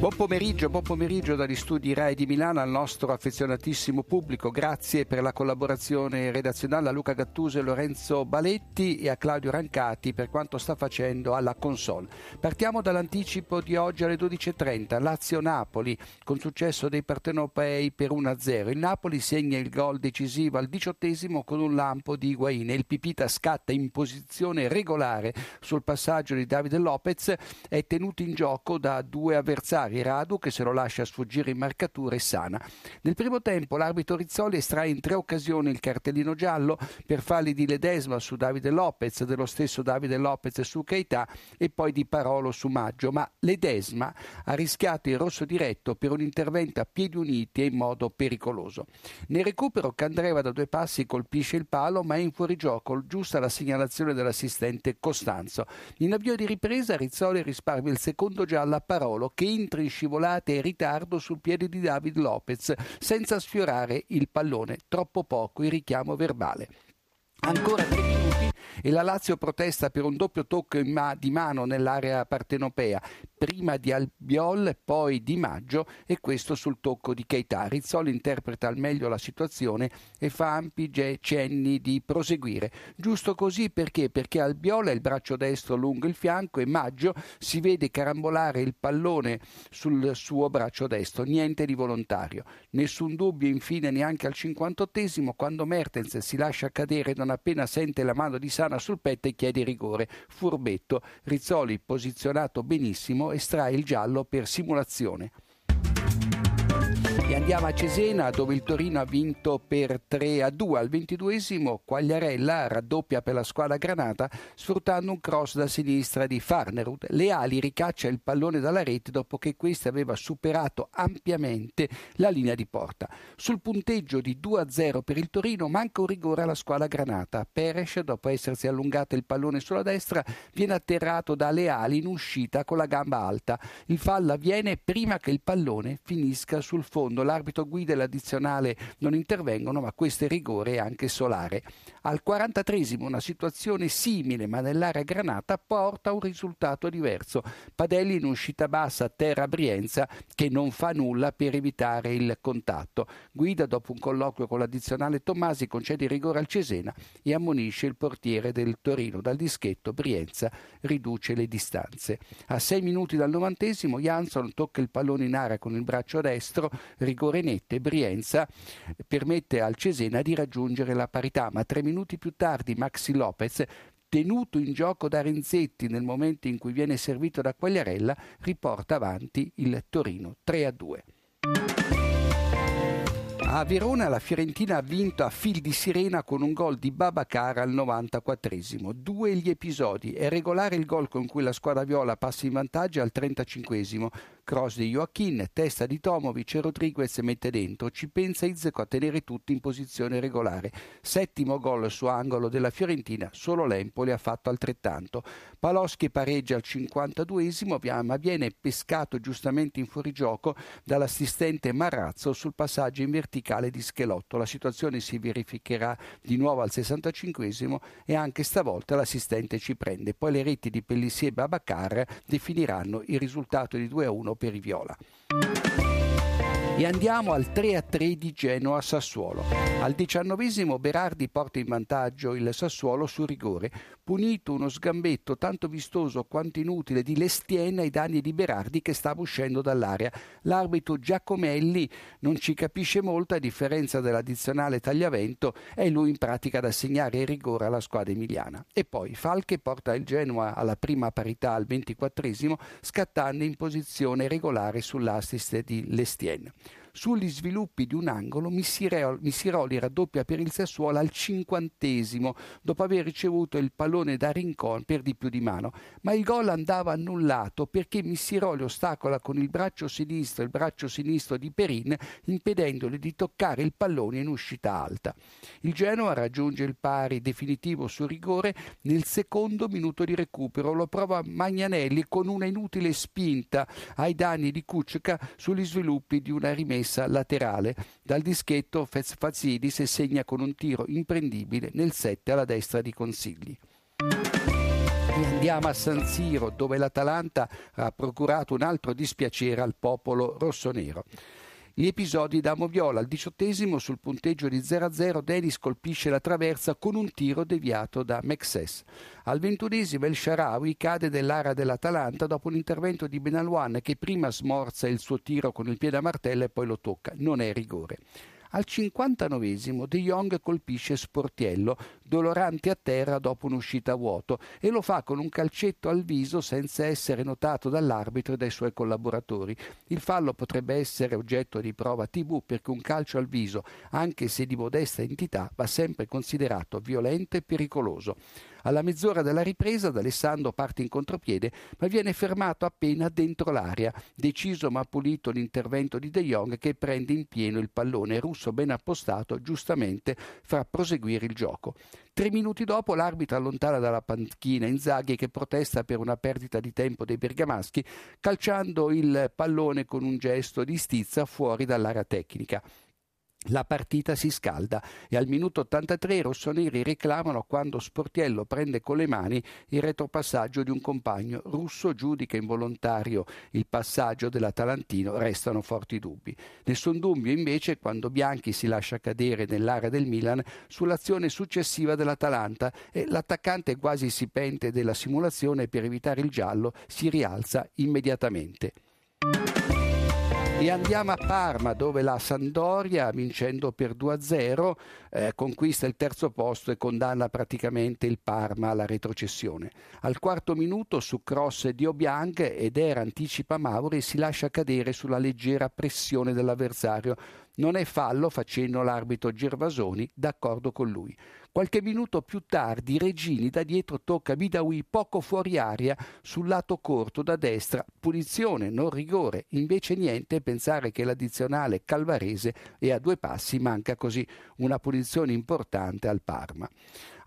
Buon pomeriggio, buon pomeriggio dagli studi RAI di Milano al nostro affezionatissimo pubblico. Grazie per la collaborazione redazionale a Luca Gattuso e Lorenzo Baletti e a Claudio Rancati per quanto sta facendo alla console. Partiamo dall'anticipo di oggi alle 12.30. Lazio-Napoli con successo dei partenopei per 1-0. Il Napoli segna il gol decisivo al diciottesimo con un lampo di Higuain il Pipita scatta in posizione regolare sul passaggio di Davide Lopez. È tenuto in gioco da due avversari Bari Radu che se lo lascia sfuggire in marcatura e sana. Nel primo tempo l'arbitro Rizzoli estrae in tre occasioni il cartellino giallo per falli di Ledesma su Davide Lopez, dello stesso Davide Lopez su Keita e poi di Parolo su Maggio, ma Ledesma ha rischiato il rosso diretto per un intervento a piedi uniti e in modo pericoloso. Nel recupero Candreva da due passi colpisce il palo ma è in fuorigioco, giusta la segnalazione dell'assistente Costanzo. In avvio di ripresa Rizzoli risparmia il secondo giallo a Parolo che entra in scivolate e ritardo sul piede di David Lopez senza sfiorare il pallone, troppo poco il richiamo verbale. Ancora tre minuti e la Lazio protesta per un doppio tocco di mano nell'area partenopea prima di Albiol, poi di Maggio e questo sul tocco di Keita. Rizzoli interpreta al meglio la situazione e fa ampi cenni di proseguire. Giusto così perché? Perché Albiol ha il braccio destro lungo il fianco e Maggio si vede carambolare il pallone sul suo braccio destro. Niente di volontario. Nessun dubbio infine neanche al 58esimo quando Mertens si lascia cadere non appena sente la mano di Sana sul petto e chiede rigore. Furbetto. Rizzoli posizionato benissimo estrae il giallo per simulazione. E andiamo a Cesena dove il Torino ha vinto per 3 a 2. Al ventiduesimo Quagliarella raddoppia per la squadra granata sfruttando un cross da sinistra di Farnerud. Leali ricaccia il pallone dalla rete dopo che questi aveva superato ampiamente la linea di porta. Sul punteggio di 2 a 0 per il Torino manca un rigore alla squadra granata. Peres, dopo essersi allungato il pallone sulla destra, viene atterrato da Leali in uscita con la gamba alta. Il fallo avviene prima che il pallone finisca sul fondo quando l'arbitro guida e l'addizionale non intervengono, ma questo è rigore anche solare. Al 43 una situazione simile ma nell'area granata porta a un risultato diverso. Padelli in uscita bassa a terra Brienza che non fa nulla per evitare il contatto. Guida dopo un colloquio con l'addizionale Tommasi concede il rigore al Cesena e ammonisce il portiere del Torino. Dal dischetto Brienza riduce le distanze. A sei minuti dal novantesimo Jansson tocca il pallone in area con il braccio destro, rigore netto e Brienza permette al Cesena di raggiungere la parità, ma tre minuti più tardi Maxi Lopez tenuto in gioco da Renzetti nel momento in cui viene servito da Quagliarella, riporta avanti il Torino 3 a 2. A Verona la Fiorentina ha vinto a fil di sirena con un gol di Babacar al 94esimo. Due gli episodi. È regolare il gol con cui la squadra viola passa in vantaggio al 35esimo cross di Joaquin, testa di Tomovic e Rodriguez mette dentro, ci pensa Izzeco a tenere tutti in posizione regolare. Settimo gol su angolo della Fiorentina, solo l'Empoli ha fatto altrettanto. Paloschi pareggia al 52esimo, ma viene pescato giustamente in fuorigioco dall'assistente Marrazzo sul passaggio in verticale di Schelotto. La situazione si verificherà di nuovo al 65esimo e anche stavolta l'assistente ci prende. Poi le reti di Pellissier e Babacar definiranno il risultato di 2-1 per i Viola. E andiamo al 3-3 di Genoa-Sassuolo. Al diciannovesimo Berardi porta in vantaggio il Sassuolo su rigore, punito uno sgambetto tanto vistoso quanto inutile di Lestien ai danni di Berardi che stava uscendo dall'area. L'arbitro Giacomelli non ci capisce molto, a differenza dell'addizionale Tagliavento, è lui in pratica da segnare il rigore alla squadra emiliana. E poi Falche porta il Genoa alla prima parità al ventiquattresimo, scattando in posizione regolare sull'assist di Lestien sugli sviluppi di un angolo Missiroli raddoppia per il Sassuolo al cinquantesimo dopo aver ricevuto il pallone da Rincon per di più di mano, ma il gol andava annullato perché Missiroli ostacola con il braccio sinistro il braccio sinistro di Perin impedendogli di toccare il pallone in uscita alta. Il Genoa raggiunge il pari definitivo su rigore nel secondo minuto di recupero, lo prova Magnanelli con una inutile spinta ai danni di Kuczka sugli sviluppi di una rimessa rimessa laterale. Dal dischetto Fazidis segna con un tiro imprendibile nel 7 alla destra di Consigli. E andiamo a San Siro, dove l'Atalanta ha procurato un altro dispiacere al popolo rossonero. Gli episodi da Moviola al diciottesimo sul punteggio di 0-0 Denis colpisce la traversa con un tiro deviato da Mexes. Al ventunesimo El Sharawi cade nell'area dell'Atalanta dopo un intervento di Benalouan che prima smorza il suo tiro con il piede a martello e poi lo tocca. Non è rigore. Al 59 De Jong colpisce Sportiello, dolorante a terra dopo un'uscita a vuoto, e lo fa con un calcetto al viso senza essere notato dall'arbitro e dai suoi collaboratori. Il fallo potrebbe essere oggetto di prova TV perché un calcio al viso, anche se di modesta entità, va sempre considerato violento e pericoloso. Alla mezz'ora della ripresa D'Alessandro parte in contropiede, ma viene fermato appena dentro l'area. Deciso ma pulito l'intervento di De Jong che prende in pieno il pallone russo ben appostato, giustamente fa proseguire il gioco. Tre minuti dopo l'arbitro allontana dalla panchina Inzaghi che protesta per una perdita di tempo dei bergamaschi, calciando il pallone con un gesto di stizza fuori dall'area tecnica. La partita si scalda e al minuto 83 i rossoneri reclamano quando Sportiello prende con le mani il retropassaggio di un compagno. Russo giudica involontario il passaggio dell'Atalantino, restano forti dubbi. Nessun dubbio invece quando Bianchi si lascia cadere nell'area del Milan sull'azione successiva dell'Atalanta e l'attaccante quasi si pente della simulazione per evitare il giallo si rialza immediatamente. E andiamo a Parma dove la Sandoria, vincendo per 2-0, eh, conquista il terzo posto e condanna praticamente il Parma alla retrocessione. Al quarto minuto su cross di Obiang ed era anticipa Mauri e si lascia cadere sulla leggera pressione dell'avversario. Non è fallo facendo l'arbitro Gervasoni d'accordo con lui. Qualche minuto più tardi Regini da dietro tocca Bidawi poco fuori aria sul lato corto da destra, punizione, non rigore, invece niente, pensare che l'addizionale calvarese è a due passi, manca così una punizione importante al Parma.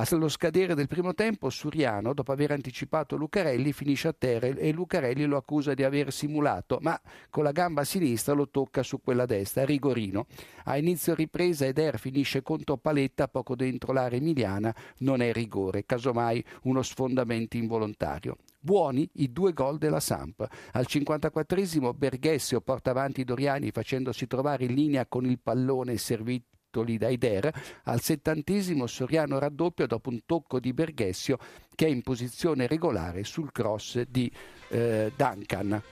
Allo scadere del primo tempo, Suriano, dopo aver anticipato Lucarelli, finisce a terra e Lucarelli lo accusa di aver simulato, ma con la gamba sinistra lo tocca su quella destra, rigorino. A inizio ripresa Eder finisce contro Paletta poco dentro l'area emiliana, non è rigore, casomai uno sfondamento involontario. Buoni i due gol della Samp. Al 54esimo Berghessio porta avanti Doriani facendosi trovare in linea con il pallone servito titoli da Ider, al settantesimo Soriano raddoppia dopo un tocco di Berghessio che è in posizione regolare sul cross di eh, Duncan.